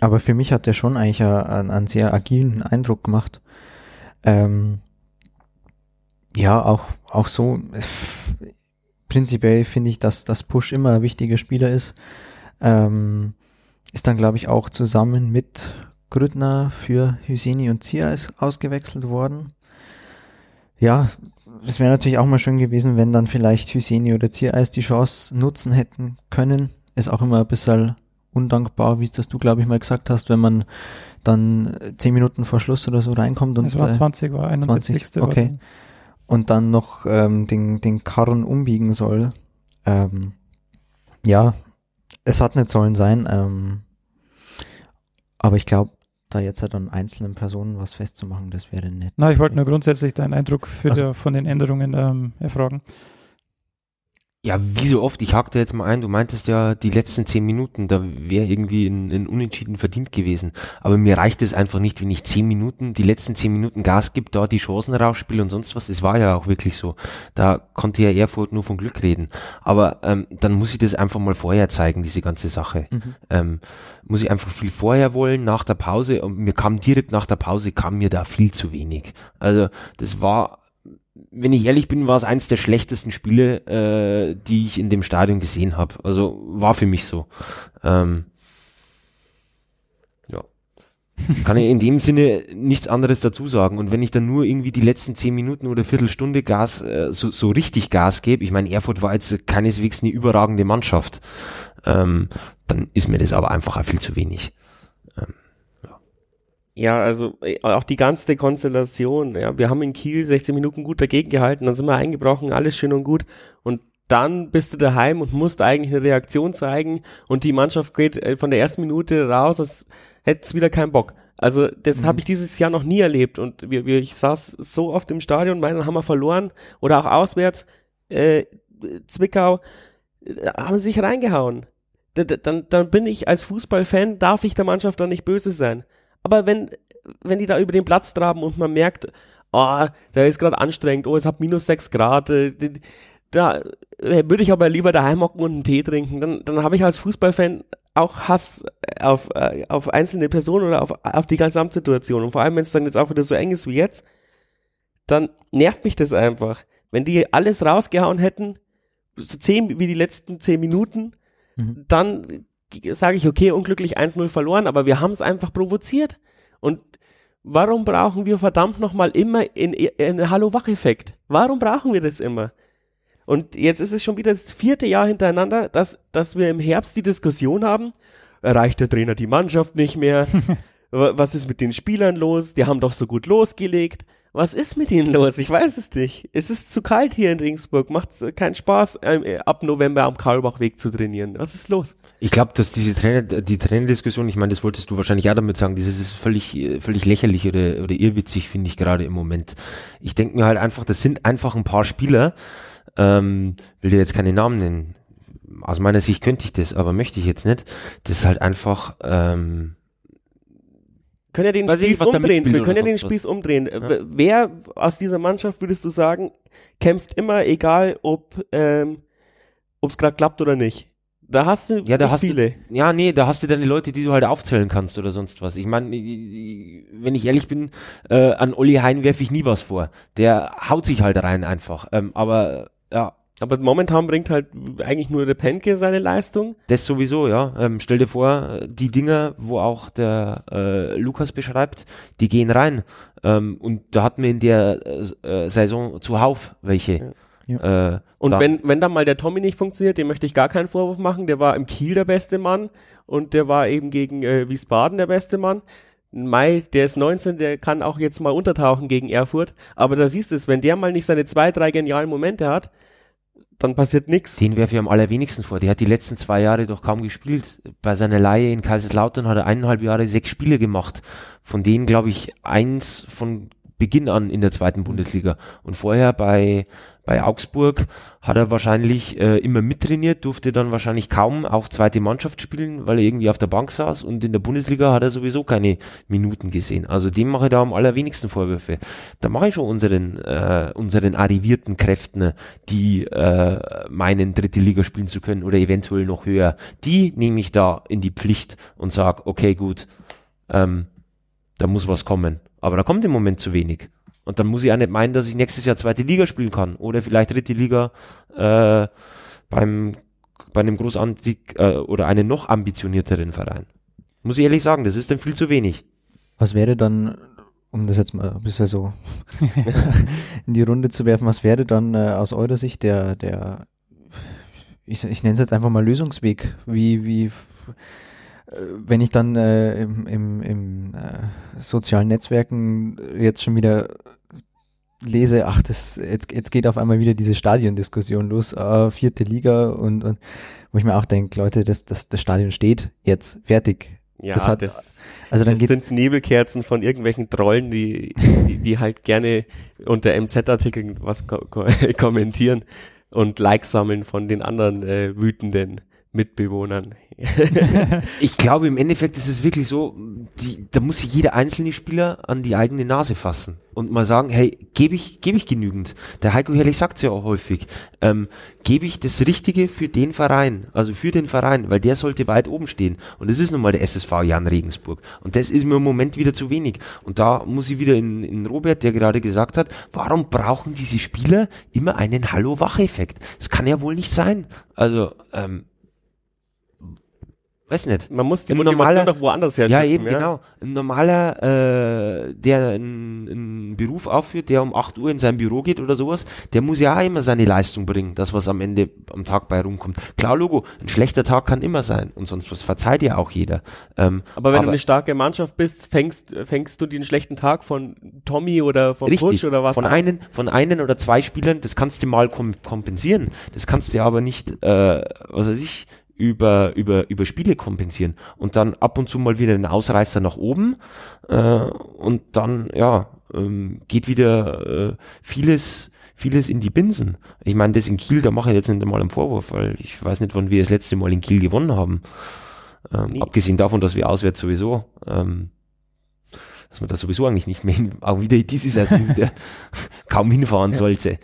Aber für mich hat der schon eigentlich einen, einen sehr agilen Eindruck gemacht. Ähm, ja, auch, auch so, prinzipiell finde ich, dass das Push immer ein wichtiger Spieler ist. Ähm, ist dann, glaube ich, auch zusammen mit Grüttner für Hüseni und Zias ausgewechselt worden. Ja, es wäre natürlich auch mal schön gewesen, wenn dann vielleicht Hüseni oder Zias die Chance nutzen hätten können. Ist auch immer ein bisschen undankbar, wie das du, glaube ich, mal gesagt hast, wenn man dann zehn Minuten vor Schluss oder so reinkommt. Und, es war 20, war 71. 20, okay. Und dann noch ähm, den, den Karren umbiegen soll. Ähm, ja, es hat nicht sollen sein. Ähm, aber ich glaube, da jetzt halt an einzelnen Personen was festzumachen, das wäre nett. Na, ich wollte nur grundsätzlich deinen Eindruck für also, der, von den Änderungen ähm, erfragen. Ja, wie so oft, ich hakte jetzt mal ein, du meintest ja, die letzten zehn Minuten, da wäre irgendwie ein, ein Unentschieden verdient gewesen. Aber mir reicht es einfach nicht, wenn ich zehn Minuten, die letzten zehn Minuten Gas gibt, da die Chancen rausspiele und sonst was. Es war ja auch wirklich so. Da konnte ja Erfurt nur von Glück reden. Aber ähm, dann muss ich das einfach mal vorher zeigen, diese ganze Sache. Mhm. Ähm, muss ich einfach viel vorher wollen, nach der Pause. Und mir kam direkt nach der Pause, kam mir da viel zu wenig. Also das war wenn ich ehrlich bin, war es eins der schlechtesten Spiele, äh, die ich in dem Stadion gesehen habe. Also war für mich so. Ähm, ja. Kann ich in dem Sinne nichts anderes dazu sagen. Und wenn ich dann nur irgendwie die letzten zehn Minuten oder Viertelstunde Gas, äh, so, so richtig Gas gebe, ich meine, Erfurt war jetzt keineswegs eine überragende Mannschaft, ähm, dann ist mir das aber einfach auch viel zu wenig. Ähm, ja, also äh, auch die ganze Konstellation. Ja, wir haben in Kiel 16 Minuten gut dagegen gehalten, dann sind wir eingebrochen, alles schön und gut. Und dann bist du daheim und musst eigentlich eine Reaktion zeigen und die Mannschaft geht äh, von der ersten Minute raus, als hätte es wieder keinen Bock. Also das mhm. habe ich dieses Jahr noch nie erlebt und wir, wir, ich saß so oft im Stadion, meinen haben wir verloren oder auch auswärts, äh, Zwickau, äh, haben sich reingehauen. Dann, dann bin ich als Fußballfan, darf ich der Mannschaft dann nicht böse sein. Aber wenn, wenn die da über den Platz traben und man merkt, oh, da ist gerade anstrengend, oh, es hat minus sechs Grad, äh, da äh, würde ich aber lieber daheim hocken und einen Tee trinken. Dann, dann habe ich als Fußballfan auch Hass auf, äh, auf einzelne Personen oder auf, auf die Gesamtsituation. Und vor allem, wenn es dann jetzt auch wieder so eng ist wie jetzt, dann nervt mich das einfach. Wenn die alles rausgehauen hätten, so zehn wie die letzten zehn Minuten, mhm. dann sage ich, okay, unglücklich 1-0 verloren, aber wir haben es einfach provoziert. Und warum brauchen wir verdammt nochmal immer in, in Hallo-Wach-Effekt? Warum brauchen wir das immer? Und jetzt ist es schon wieder das vierte Jahr hintereinander, dass, dass wir im Herbst die Diskussion haben, erreicht der Trainer die Mannschaft nicht mehr? Was ist mit den Spielern los? Die haben doch so gut losgelegt. Was ist mit ihnen los? Ich weiß es nicht. Es ist zu kalt hier in Regensburg. Macht keinen Spaß, ähm, ab November am Karlbachweg zu trainieren. Was ist los? Ich glaube, dass diese Trainer, die Trainerdiskussion, ich meine, das wolltest du wahrscheinlich auch damit sagen, dieses ist völlig, völlig lächerlich oder, oder irrwitzig, finde ich gerade im Moment. Ich denke mir halt einfach, das sind einfach ein paar Spieler, ähm, will dir jetzt keine Namen nennen. Aus meiner Sicht könnte ich das, aber möchte ich jetzt nicht. Das ist halt einfach, ähm, können ja den Weiß Spieß umdrehen. Wir können ja den Spieß umdrehen. Ja. Wer aus dieser Mannschaft würdest du sagen, kämpft immer, egal ob ähm, es gerade klappt oder nicht? Da hast du ja, da hast viele. Du, ja, nee, da hast du deine Leute, die du halt aufzählen kannst oder sonst was. Ich meine, wenn ich ehrlich bin, äh, an Olli Hein werfe ich nie was vor. Der haut sich halt rein einfach. Ähm, aber ja, aber momentan bringt halt eigentlich nur der Penke seine Leistung. Das sowieso, ja. Ähm, stell dir vor, die Dinge, wo auch der äh, Lukas beschreibt, die gehen rein. Ähm, und da hatten wir in der äh, Saison zuhauf welche. Ja. Ja. Äh, und da wenn, wenn dann mal der Tommy nicht funktioniert, dem möchte ich gar keinen Vorwurf machen. Der war im Kiel der beste Mann und der war eben gegen äh, Wiesbaden der beste Mann. Mai, der ist 19, der kann auch jetzt mal untertauchen gegen Erfurt. Aber da siehst du es, wenn der mal nicht seine zwei, drei genialen Momente hat, dann passiert nichts. Den werfe ich am allerwenigsten vor. Der hat die letzten zwei Jahre doch kaum gespielt. Bei seiner Laie in Kaiserslautern hat er eineinhalb Jahre sechs Spiele gemacht. Von denen, glaube ich, eins von Beginn an in der zweiten Bundesliga. Und vorher bei, bei Augsburg hat er wahrscheinlich äh, immer mittrainiert, durfte dann wahrscheinlich kaum auch zweite Mannschaft spielen, weil er irgendwie auf der Bank saß und in der Bundesliga hat er sowieso keine Minuten gesehen. Also dem mache ich da am allerwenigsten Vorwürfe. Da mache ich schon unseren, äh, unseren arrivierten Kräften, die äh, meinen, dritte Liga spielen zu können oder eventuell noch höher. Die nehme ich da in die Pflicht und sage, okay, gut, ähm, da muss was kommen. Aber da kommt im Moment zu wenig. Und dann muss ich auch nicht meinen, dass ich nächstes Jahr zweite Liga spielen kann oder vielleicht dritte Liga äh, beim bei einem großartig äh, oder einen noch ambitionierteren Verein. Muss ich ehrlich sagen, das ist dann viel zu wenig. Was wäre dann, um das jetzt mal ein bisschen so in die Runde zu werfen, was wäre dann äh, aus eurer Sicht der, der ich, ich nenne es jetzt einfach mal Lösungsweg, wie, wie äh, wenn ich dann äh, im, im, im äh, sozialen Netzwerken jetzt schon wieder lese, ach, das, jetzt, jetzt geht auf einmal wieder diese Stadiondiskussion los, äh, vierte Liga und, und wo ich mir auch denke, Leute, das, das, das Stadion steht jetzt fertig. Ja, das, hat, das, also dann das sind Nebelkerzen von irgendwelchen Trollen, die, die, die halt gerne unter MZ-Artikeln was ko ko kommentieren und Likes sammeln von den anderen äh, wütenden Mitbewohnern. Ich glaube, im Endeffekt ist es wirklich so, die, da muss sich jeder einzelne Spieler an die eigene Nase fassen und mal sagen, hey, gebe ich, gebe ich genügend? Der Heiko Herrlich sagt es ja auch häufig, ähm, gebe ich das Richtige für den Verein, also für den Verein, weil der sollte weit oben stehen. Und das ist nun mal der SSV Jan Regensburg. Und das ist mir im Moment wieder zu wenig. Und da muss ich wieder in, in Robert, der gerade gesagt hat, warum brauchen diese Spieler immer einen Hallo-Wach-Effekt? Das kann ja wohl nicht sein. Also, ähm, weiß nicht. Man muss die Ein normaler- doch woanders Ja, herschöpfen. eben, genau. Ein normaler, äh, der einen, einen Beruf aufführt, der um 8 Uhr in sein Büro geht oder sowas, der muss ja auch immer seine Leistung bringen, das, was am Ende am Tag bei rumkommt. Klar, Logo, ein schlechter Tag kann immer sein und sonst was verzeiht ja auch jeder. Ähm, Aber wenn Aber- du eine starke Mannschaft bist, fängst, fängst du den schlechten Tag von Tommy oder von Richtig, oder was von ab? einen, von einen oder zwei Spielern, das kannst du mal kom kompensieren. Das kannst du aber nicht, äh, was weiß ich, über, über, über Spiele kompensieren. Und dann ab und zu mal wieder einen Ausreißer nach oben, äh, und dann, ja, ähm, geht wieder äh, vieles, vieles in die Binsen. Ich meine, das in Kiel, da mache ich jetzt nicht einmal einen Vorwurf, weil ich weiß nicht, wann wir das letzte Mal in Kiel gewonnen haben. Ähm, Nie. abgesehen davon, dass wir auswärts sowieso, ähm, dass man da sowieso eigentlich nicht mehr hin, auch wieder diese Saison wieder kaum hinfahren sollte.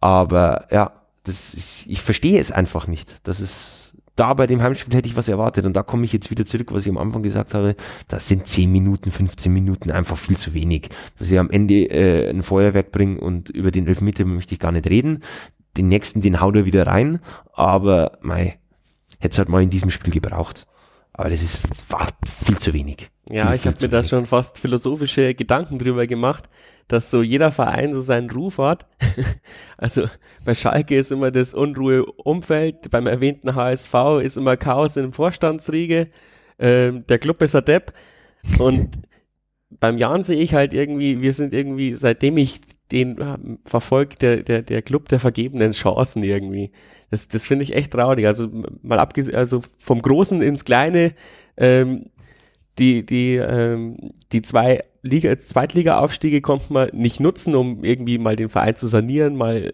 Aber ja, das ist, ich verstehe es einfach nicht. Das ist, da bei dem Heimspiel hätte ich was erwartet. Und da komme ich jetzt wieder zurück, was ich am Anfang gesagt habe. Das sind 10 Minuten, 15 Minuten einfach viel zu wenig. Dass sie am Ende äh, ein Feuerwerk bringen und über den Elfmeter möchte ich gar nicht reden. Den nächsten, den haut er wieder rein. Aber, mei, hätte es halt mal in diesem Spiel gebraucht. Aber das ist, war viel zu wenig. Ja, Viel, ich habe mir da wenig. schon fast philosophische Gedanken drüber gemacht, dass so jeder Verein so seinen Ruf hat. also bei Schalke ist immer das unruhe Umfeld, beim erwähnten HSV ist immer Chaos in der Vorstandsriege, ähm, der Club ist ein Depp und beim Jan sehe ich halt irgendwie, wir sind irgendwie, seitdem ich den ähm, verfolgt, der, der, der Club der vergebenen Chancen irgendwie. Das, das finde ich echt traurig. Also mal abgesehen, also vom Großen ins Kleine, ähm, die, die, ähm, die zwei Liga, Zweitliga-Aufstiege konnte man nicht nutzen, um irgendwie mal den Verein zu sanieren, mal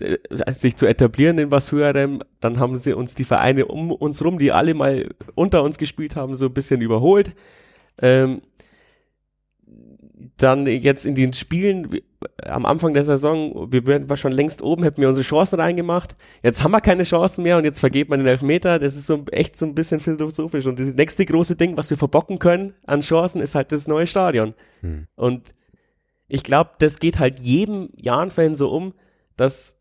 äh, sich zu etablieren in was höherem. Dann haben sie uns die Vereine um uns rum, die alle mal unter uns gespielt haben, so ein bisschen überholt. Ähm, dann jetzt in den Spielen wie- am Anfang der Saison, wir wären schon längst oben, hätten wir unsere Chancen reingemacht. Jetzt haben wir keine Chancen mehr und jetzt vergeht man den Elfmeter. Das ist so echt so ein bisschen philosophisch. Und das nächste große Ding, was wir verbocken können an Chancen, ist halt das neue Stadion. Hm. Und ich glaube, das geht halt jedem Jahn-Fan so um, dass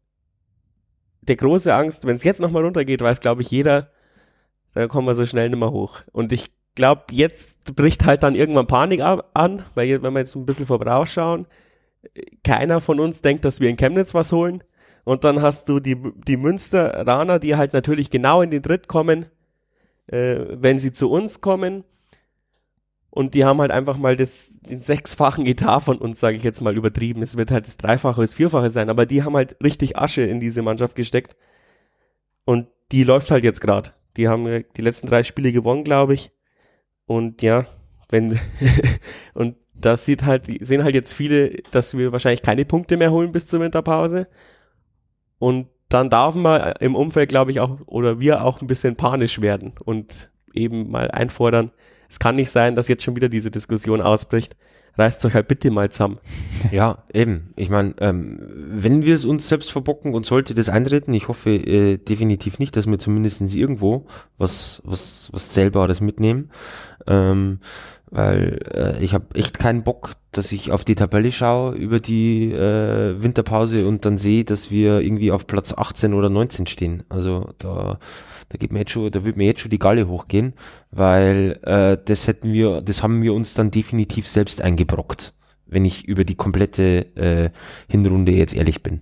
der große Angst, wenn es jetzt nochmal runtergeht, weiß, glaube ich, jeder, da kommen wir so schnell nicht mehr hoch. Und ich glaube, jetzt bricht halt dann irgendwann Panik an, weil wenn wir jetzt ein bisschen vorausschauen, keiner von uns denkt, dass wir in Chemnitz was holen. Und dann hast du die, die Münsteraner, die halt natürlich genau in den Dritt kommen, äh, wenn sie zu uns kommen. Und die haben halt einfach mal das, den sechsfachen Etat von uns, sage ich jetzt mal übertrieben. Es wird halt das Dreifache, das Vierfache sein, aber die haben halt richtig Asche in diese Mannschaft gesteckt. Und die läuft halt jetzt gerade. Die haben äh, die letzten drei Spiele gewonnen, glaube ich. Und ja, wenn und das sieht halt, sehen halt jetzt viele, dass wir wahrscheinlich keine Punkte mehr holen bis zur Winterpause. Und dann darf man im Umfeld, glaube ich, auch, oder wir auch ein bisschen panisch werden und eben mal einfordern. Es kann nicht sein, dass jetzt schon wieder diese Diskussion ausbricht reißt euch halt bitte mal zusammen. Ja, eben. Ich meine, ähm, wenn wir es uns selbst verbocken und sollte das eintreten, ich hoffe äh, definitiv nicht, dass wir zumindest irgendwo was, was, was Zählbares mitnehmen. Ähm, weil äh, ich habe echt keinen Bock, dass ich auf die Tabelle schaue über die äh, Winterpause und dann sehe, dass wir irgendwie auf Platz 18 oder 19 stehen. Also da da geht mir jetzt schon, da wird mir jetzt schon die Galle hochgehen, weil äh, das hätten wir, das haben wir uns dann definitiv selbst eingebrockt, wenn ich über die komplette äh, Hinrunde jetzt ehrlich bin.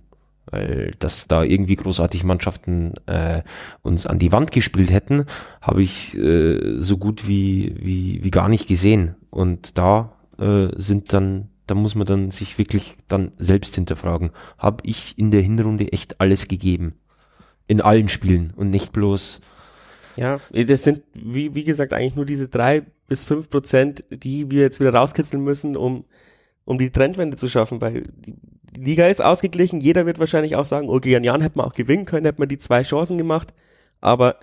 Weil dass da irgendwie großartig Mannschaften äh, uns an die Wand gespielt hätten, habe ich äh, so gut wie, wie, wie gar nicht gesehen. Und da äh, sind dann da muss man dann sich wirklich dann selbst hinterfragen. Habe ich in der Hinrunde echt alles gegeben? in allen Spielen und nicht bloß. Ja, das sind, wie, wie gesagt, eigentlich nur diese drei bis fünf Prozent, die wir jetzt wieder rauskitzeln müssen, um, um die Trendwende zu schaffen, weil die, die Liga ist ausgeglichen. Jeder wird wahrscheinlich auch sagen, oh, gegen Jan hätte man auch gewinnen können, hätte man die zwei Chancen gemacht. Aber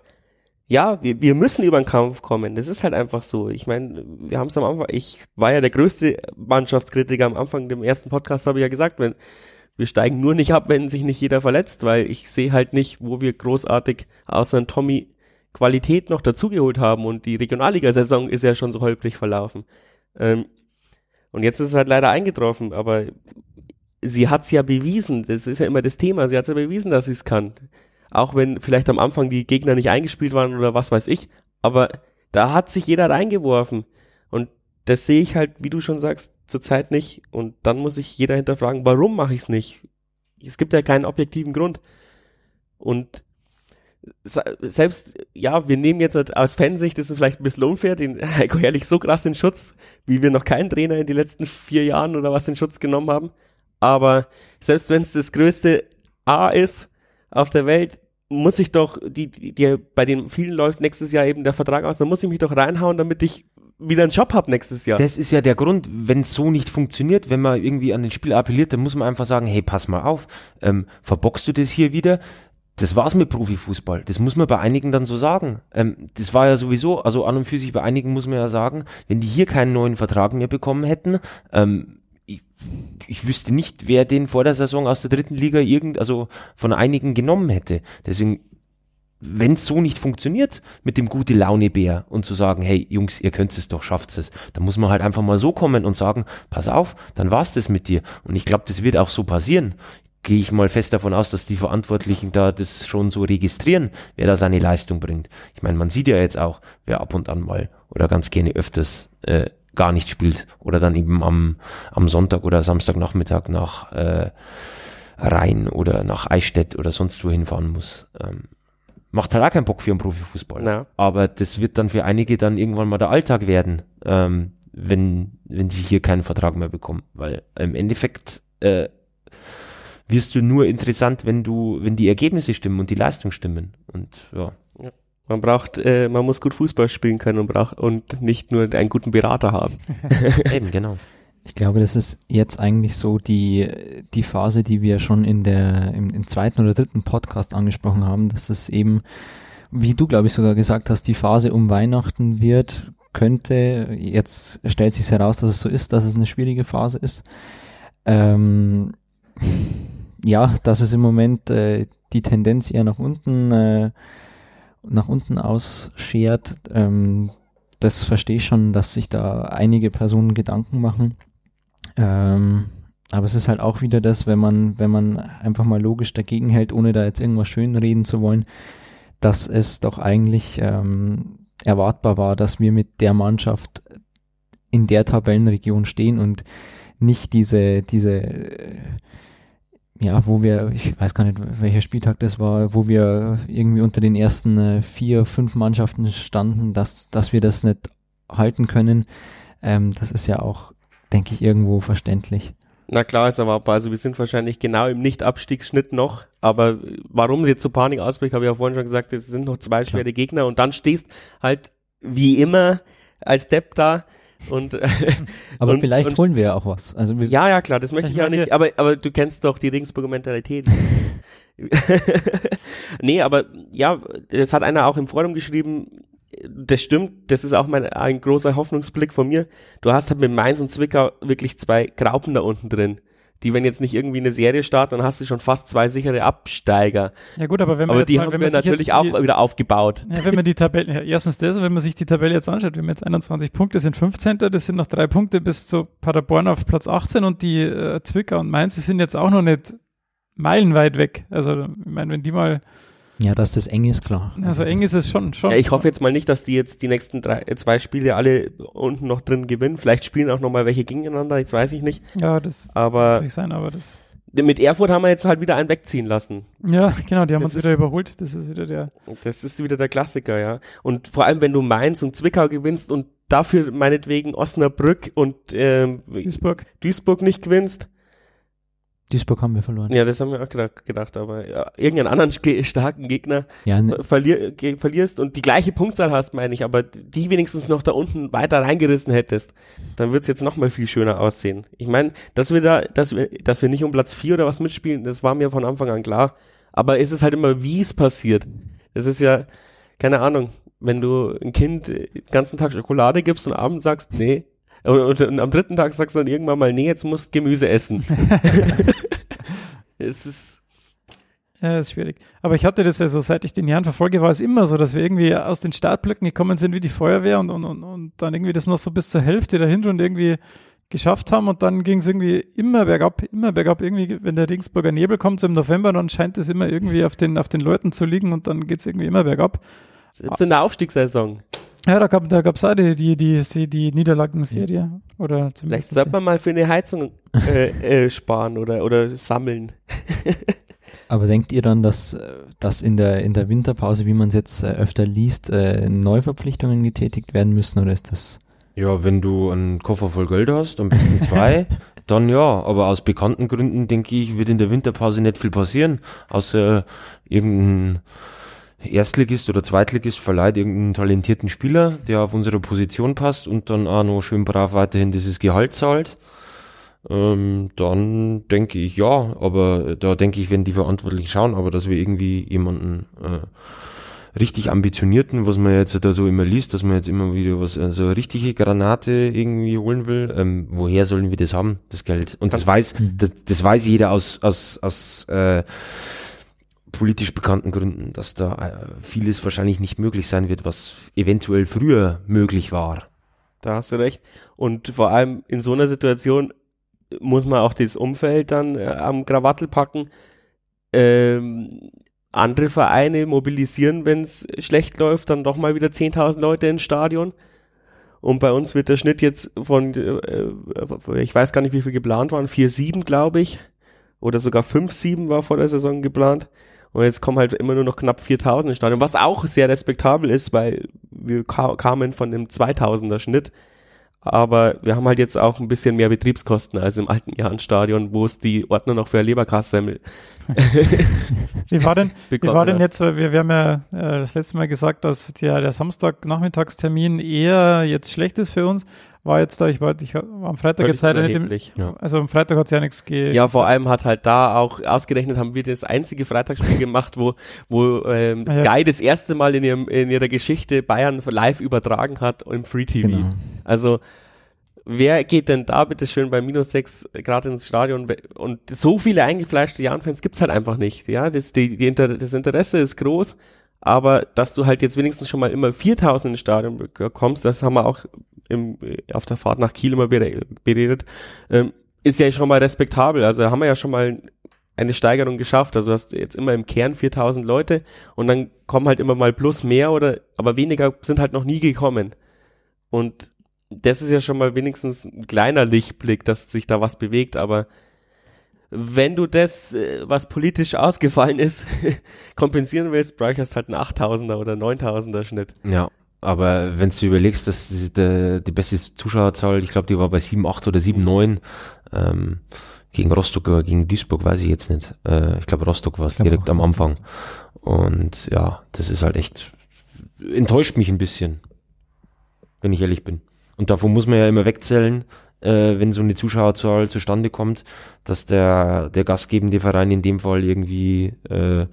ja, wir, wir müssen über den Kampf kommen. Das ist halt einfach so. Ich meine, wir haben es am Anfang, ich war ja der größte Mannschaftskritiker am Anfang dem ersten Podcast, habe ich ja gesagt, wenn wir steigen nur nicht ab, wenn sich nicht jeder verletzt, weil ich sehe halt nicht, wo wir großartig außer Tommy Qualität noch dazugeholt haben und die Regionalliga-Saison ist ja schon so holprig verlaufen. Ähm, und jetzt ist es halt leider eingetroffen, aber sie hat es ja bewiesen, das ist ja immer das Thema, sie hat es ja bewiesen, dass sie es kann. Auch wenn vielleicht am Anfang die Gegner nicht eingespielt waren oder was weiß ich, aber da hat sich jeder reingeworfen. Und das sehe ich halt, wie du schon sagst, zurzeit nicht. Und dann muss sich jeder hinterfragen, warum mache ich es nicht? Es gibt ja keinen objektiven Grund. Und selbst, ja, wir nehmen jetzt halt aus Fansicht, das ist vielleicht ein bisschen unfair, den Heiko Herrlich so krass in Schutz, wie wir noch keinen Trainer in den letzten vier Jahren oder was in Schutz genommen haben. Aber selbst wenn es das größte A ist auf der Welt, muss ich doch, die, die, die, bei den vielen läuft nächstes Jahr eben der Vertrag aus, dann muss ich mich doch reinhauen, damit ich wieder einen Job habe nächstes Jahr. Das ist ja der Grund, wenn es so nicht funktioniert, wenn man irgendwie an den Spiel appelliert, dann muss man einfach sagen, hey, pass mal auf, ähm, verbockst du das hier wieder? Das war's mit Profifußball. Das muss man bei einigen dann so sagen. Ähm, das war ja sowieso, also an und für sich bei einigen muss man ja sagen, wenn die hier keinen neuen Vertrag mehr bekommen hätten, ähm, ich, wüsste nicht, wer den vor der Saison aus der dritten Liga irgend, also von einigen genommen hätte. Deswegen wenn es so nicht funktioniert mit dem gute Laune Bär und zu sagen, hey Jungs, ihr könnt es doch, schafft es, dann muss man halt einfach mal so kommen und sagen, pass auf, dann war's das mit dir. Und ich glaube, das wird auch so passieren. Gehe ich mal fest davon aus, dass die Verantwortlichen da das schon so registrieren, wer da seine Leistung bringt. Ich meine, man sieht ja jetzt auch, wer ab und an mal oder ganz gerne öfters äh, gar nicht spielt oder dann eben am, am Sonntag oder Samstagnachmittag nach äh, Rhein oder nach Eichstätt oder sonst wo hinfahren muss. Ähm, macht halt auch keinen Bock für einen Profifußball. Ja. Aber das wird dann für einige dann irgendwann mal der Alltag werden, ähm, wenn, wenn sie hier keinen Vertrag mehr bekommen. Weil im Endeffekt äh, wirst du nur interessant, wenn du, wenn die Ergebnisse stimmen und die Leistung stimmen. Und ja. Man braucht, äh, man muss gut Fußball spielen können und braucht und nicht nur einen guten Berater haben. Eben, genau. Ich glaube, das ist jetzt eigentlich so die, die Phase, die wir schon in der, im, im zweiten oder dritten Podcast angesprochen haben, dass es eben, wie du, glaube ich, sogar gesagt hast, die Phase um Weihnachten wird, könnte, jetzt stellt sich heraus, dass es so ist, dass es eine schwierige Phase ist. Ähm, ja, dass es im Moment äh, die Tendenz eher nach unten, äh, nach unten ausschert, ähm, das verstehe ich schon, dass sich da einige Personen Gedanken machen. Ähm, aber es ist halt auch wieder das, wenn man, wenn man einfach mal logisch dagegen hält, ohne da jetzt irgendwas schön reden zu wollen, dass es doch eigentlich ähm, erwartbar war, dass wir mit der Mannschaft in der Tabellenregion stehen und nicht diese, diese, ja, wo wir, ich weiß gar nicht, welcher Spieltag das war, wo wir irgendwie unter den ersten äh, vier, fünf Mannschaften standen, dass, dass wir das nicht halten können. Ähm, das ist ja auch denke ich, irgendwo verständlich. Na klar, ist erwartbar. Also wir sind wahrscheinlich genau im Nicht-Abstiegsschnitt noch. Aber warum jetzt so Panik ausbricht, habe ich ja vorhin schon gesagt, es sind noch zwei schwere. Gegner und dann stehst halt wie immer als Depp da und aber und, vielleicht und, holen wir ja auch was. Also ja, ja, klar, das möchte ich ja nicht. Aber aber du kennst doch die Ringsburger Mentalität. nee, aber ja, das hat einer auch im Forum geschrieben, das stimmt, das ist auch mein, ein großer Hoffnungsblick von mir. Du hast halt mit Mainz und Zwickau wirklich zwei Graupen da unten drin. Die, wenn jetzt nicht irgendwie eine Serie starten, dann hast du schon fast zwei sichere Absteiger. Ja gut, aber wenn man Aber die mal, haben wenn wir natürlich jetzt auch die, wieder aufgebaut. Ja, wenn man die Tabelle, ja, erstens das, wenn man sich die Tabelle jetzt anschaut, wir haben jetzt 21 Punkte, sind 15. Das sind noch drei Punkte bis zu Paderborn auf Platz 18 und die äh, Zwickau und Mainz, die sind jetzt auch noch nicht meilenweit weg. Also, ich meine, wenn die mal, Ja, dass das eng ist, klar. also eng ist es schon, schon. Ja, ich hoffe jetzt mal nicht, dass die jetzt die nächsten drei, äh, zwei Spiele alle unten noch drin gewinnen. Vielleicht spielen auch noch mal welche gegeneinander, jetzt weiß ich nicht. Ja, das kann Aber natürlich sein, aber das, mit Erfurt haben wir jetzt halt wieder einen wegziehen lassen. ja, genau, die haben Das uns wieder ist- überholt. Das ist wieder der, Das ist wieder der Klassiker, ja. Und vor allem, wenn du Mainz und Zwickau gewinnst und dafür meinetwegen Osnabrück und ähm, Duisburg. Duisburg nicht gewinnst, Duisburg haben wir verloren. ja, das haben wir auch gedacht, gedacht aber ja, irgendeinen anderen ge- starken Gegner Ja, ne, verlier, ge- verlierst und die gleiche Punktzahl hast, meine ich, aber die wenigstens noch da unten weiter reingerissen hättest, dann wird's jetzt noch mal viel schöner aussehen. Ich meine, dass wir da, dass wir, dass wir nicht um Platz vier oder was mitspielen, das war mir von Anfang an klar. Aber es ist halt immer, wie es passiert. Es ist ja, keine Ahnung, wenn du ein Kind den ganzen Tag Schokolade gibst und abends sagst, nee, und, und, und am dritten Tag sagst du dann irgendwann mal, nee, jetzt musst Gemüse essen. es ist, Ja, ist schwierig. Aber ich hatte das ja so, seit ich den Jahren verfolge, war es immer so, dass wir irgendwie aus den Startblöcken gekommen sind wie die Feuerwehr und, und, und, und dann irgendwie das noch so bis zur Hälfte der Hinrunde irgendwie geschafft haben und dann ging es irgendwie immer bergab, immer bergab. Irgendwie, wenn der Regensburger Nebel kommt so im November, dann scheint es immer irgendwie auf den, auf den Leuten zu liegen und dann geht es irgendwie immer bergab. selbst in der Aufstiegssaison. Ja, da gab da gab's auch die, die, die, die, Niederlagenserie. Oder Vielleicht sollte man mal für eine Heizung äh, äh, sparen oder, oder sammeln. aber denkt ihr dann, dass, dass in der, in der Winterpause, wie man es jetzt äh, öfter liest, äh, Neuverpflichtungen getätigt werden müssen oder ist das? Ja, wenn du einen Koffer voll Geld hast, am besten zwei, dann ja. Aber aus bekannten Gründen, denke ich, wird in der Winterpause nicht viel passieren, außer irgendein Erstligist oder Zweitligist verleiht irgendeinen talentierten Spieler, der auf unsere Position passt und dann auch noch schön brav weiterhin dieses Gehalt zahlt. Ähm, dann denke ich ja, aber da denke ich, wenn die Verantwortlichen schauen, aber dass wir irgendwie jemanden äh, richtig ambitionierten, was man jetzt da so immer liest, dass man jetzt immer wieder was, also eine richtige Granate irgendwie holen will, ähm, woher sollen wir das haben, das Geld? Und das weiß, das, das weiß jeder aus, aus, aus äh, politisch bekannten Gründen, dass da äh, vieles wahrscheinlich nicht möglich sein wird, was eventuell früher möglich war. Da hast du recht. Und vor allem in so einer Situation muss man auch das Umfeld dann äh, am Krawattel packen. Ähm, andere Vereine mobilisieren, wenn es schlecht läuft, dann doch mal wieder 10.000 Leute ins Stadion. Und bei uns wird der Schnitt jetzt von, äh, ich weiß gar nicht, wie viel geplant waren, 4-7, glaube ich. Oder sogar 5-7 war vor der Saison geplant. Und jetzt kommen halt immer nur noch knapp 4000 ins Stadion, was auch sehr respektabel ist, weil wir ka kamen von dem 2000er Schnitt. Aber wir haben halt jetzt auch ein bisschen mehr Betriebskosten als im alten Jahrenstadion, wo es die Ordner noch für Leberkassemmel Wie war denn, wie war denn jetzt, weil wir, wir haben ja äh, das letzte Mal gesagt, dass der, der Samstag-Nachmittagstermin eher jetzt schlecht ist für uns. War jetzt da, ich war, ich war am Freitag jetzt leider nicht im. Ja. also am Freitag hat es ja nichts ge Ja, vor allem hat halt da auch ausgerechnet, haben wir das einzige Freitagsspiel gemacht, wo, wo ähm, Ah, ja. Sky das erste Mal in, ihrem, in ihrer Geschichte Bayern live übertragen hat im Free TV. Genau. Also wer geht denn da bitte schön bei minus sechs Grad ins Stadion? Und so viele eingefleischte Jan-Fans gibt's halt einfach nicht. Ja, das, die, die Inter das Interesse ist groß, aber dass du halt jetzt wenigstens schon mal immer 4000 ins Stadion bekommst, das haben wir auch im, auf der Fahrt nach Kiel immer bere- beredet, ähm, ist ja schon mal respektabel. Also haben wir ja schon mal eine Steigerung geschafft. Also du hast jetzt immer im Kern 4000 Leute und dann kommen halt immer mal plus mehr oder, aber weniger sind halt noch nie gekommen. Und das ist ja schon mal wenigstens ein kleiner Lichtblick, dass sich da was bewegt, aber wenn du das, äh, was politisch ausgefallen ist, kompensieren willst, bräuchst halt einen 8000er oder 9000er Schnitt. Ja, aber wenn du überlegst, dass die, die, die beste Zuschauerzahl, ich glaube, die war bei 7, 8 oder 7, 9, ähm, gegen Rostock oder gegen Duisburg, weiß ich jetzt nicht. Äh, ich glaube, Rostock war es direkt am Anfang. Und ja, das ist halt echt, enttäuscht mich ein bisschen, wenn ich ehrlich bin. Und davon muss man ja immer wegzählen, äh, wenn so eine Zuschauerzahl zustande kommt, dass der, der gastgebende Verein in dem Fall irgendwie äh,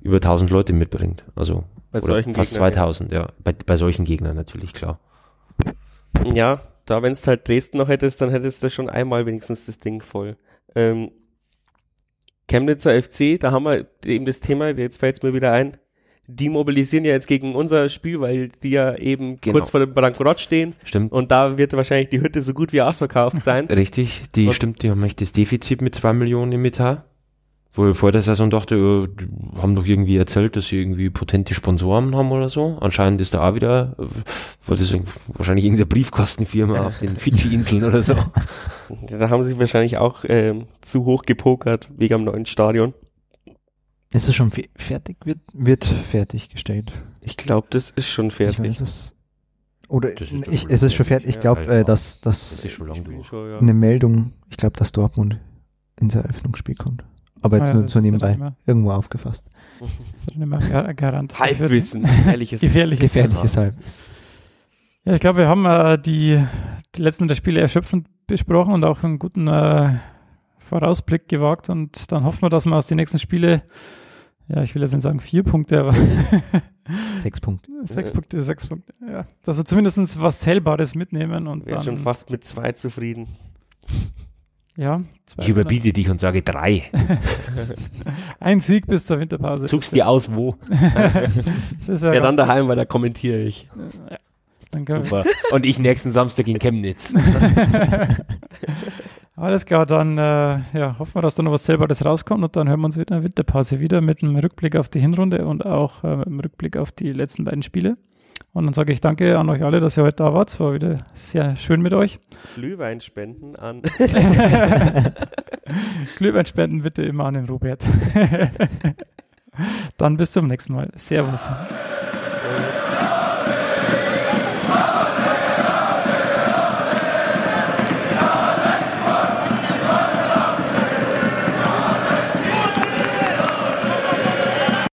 über 1000 Leute mitbringt. Also Bei solchen fast Gegnern, 2000, ja. Bei, bei solchen Gegnern natürlich, klar. Ja, da wenn es halt Dresden noch hättest, dann hättest du schon einmal wenigstens das Ding voll. Ähm, Chemnitzer FC, da haben wir eben das Thema, jetzt fällt es mir wieder ein, die mobilisieren ja jetzt gegen unser Spiel, weil die ja eben Genau. kurz vor dem Bankrott stehen Stimmt. und da wird wahrscheinlich die Hütte so gut wie ausverkauft sein. Richtig, die Und- stimmt, die haben echt das Defizit mit zwei Millionen im Etat. Wo ich vor der Saison dachte, äh, die haben doch irgendwie erzählt, dass sie irgendwie potente Sponsoren haben oder so. Anscheinend ist da auch wieder, äh, war das wahrscheinlich irgendeine Briefkastenfirma auf den Fidschi-Inseln oder so. Da haben sie wahrscheinlich auch ähm, zu hoch gepokert wegen am neuen Stadion. Ist es schon fe- fertig? Wird, wird fertiggestellt? Ich glaube, das ist schon Ich fertig. weiß es. Oder Das ist ich, es ist schon fertig. Ich glaube, äh, dass, Das dass ist schon ja. eine Meldung, ich glaube, dass Dortmund ins Eröffnungsspiel kommt. Aber jetzt Ah ja, nur das so ja nebenbei. Irgendwo aufgefasst. Das ist gar- Garant. Halbwissen, ehrliches Gefährliches Gefährliches Halbwissen. Ja, ich glaube, wir haben äh, die, die letzten der Spiele erschöpfend besprochen und auch einen guten äh, Vorausblick gewagt. Und dann hoffen wir, dass wir aus den nächsten Spiele, ja, ich will jetzt nicht sagen vier Punkte, aber Sechs Punkte. sechs Ja. Punkte, sechs Punkte, ja, dass wir zumindest was Zählbares mitnehmen und Wäre dann, schon fast mit zwei zufrieden. ja, zwei, Ich überbiete dich und sage drei. ein Sieg bis zur Winterpause. Suchst dir aus, wo? Das Ja, dann daheim, weil da kommentiere ich. Ja, wir, Super. Und ich nächsten Samstag in Chemnitz. Alles klar, dann äh, ja, hoffen wir, dass da noch was Zählbares rauskommt und dann hören wir uns wieder in der Winterpause wieder mit einem Rückblick auf die Hinrunde und auch äh, mit einem Rückblick auf die letzten beiden Spiele. Und dann sage ich danke an euch alle, dass ihr heute da wart. Es war wieder sehr schön mit euch. Glühwein spenden an. Glühwein spenden bitte immer an den Robert. dann bis zum nächsten Mal. Servus.